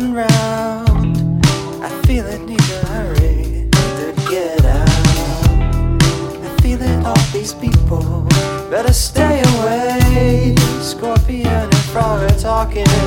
round round. I feel it need a hurry to get out. I feel it, all these people better stay away. Scorpion and Frog are talking.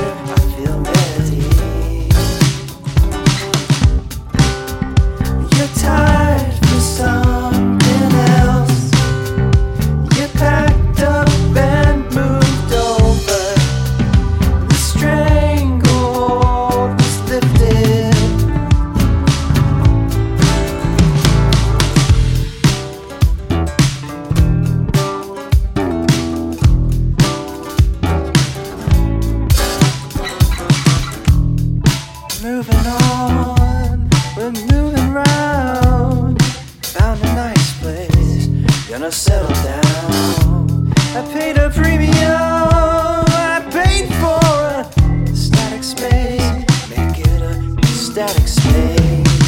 Moving on, we're moving round. Found a nice place, gonna settle down. I paid a premium, I paid for a static space. Make it a static space.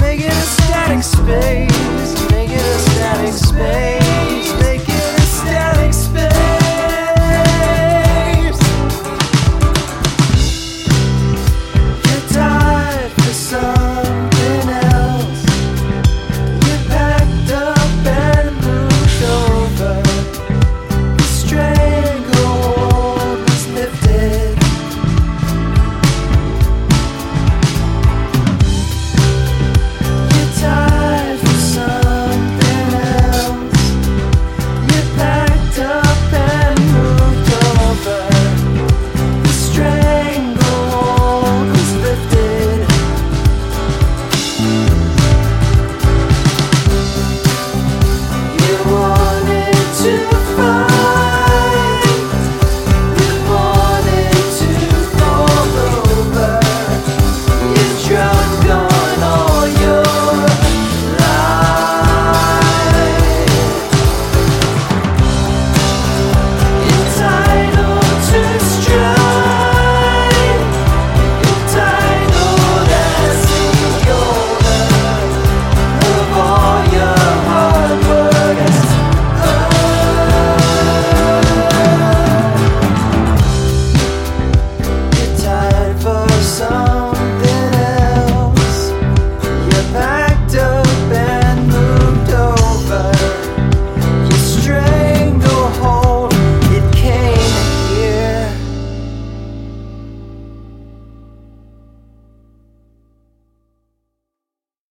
Make it a static space.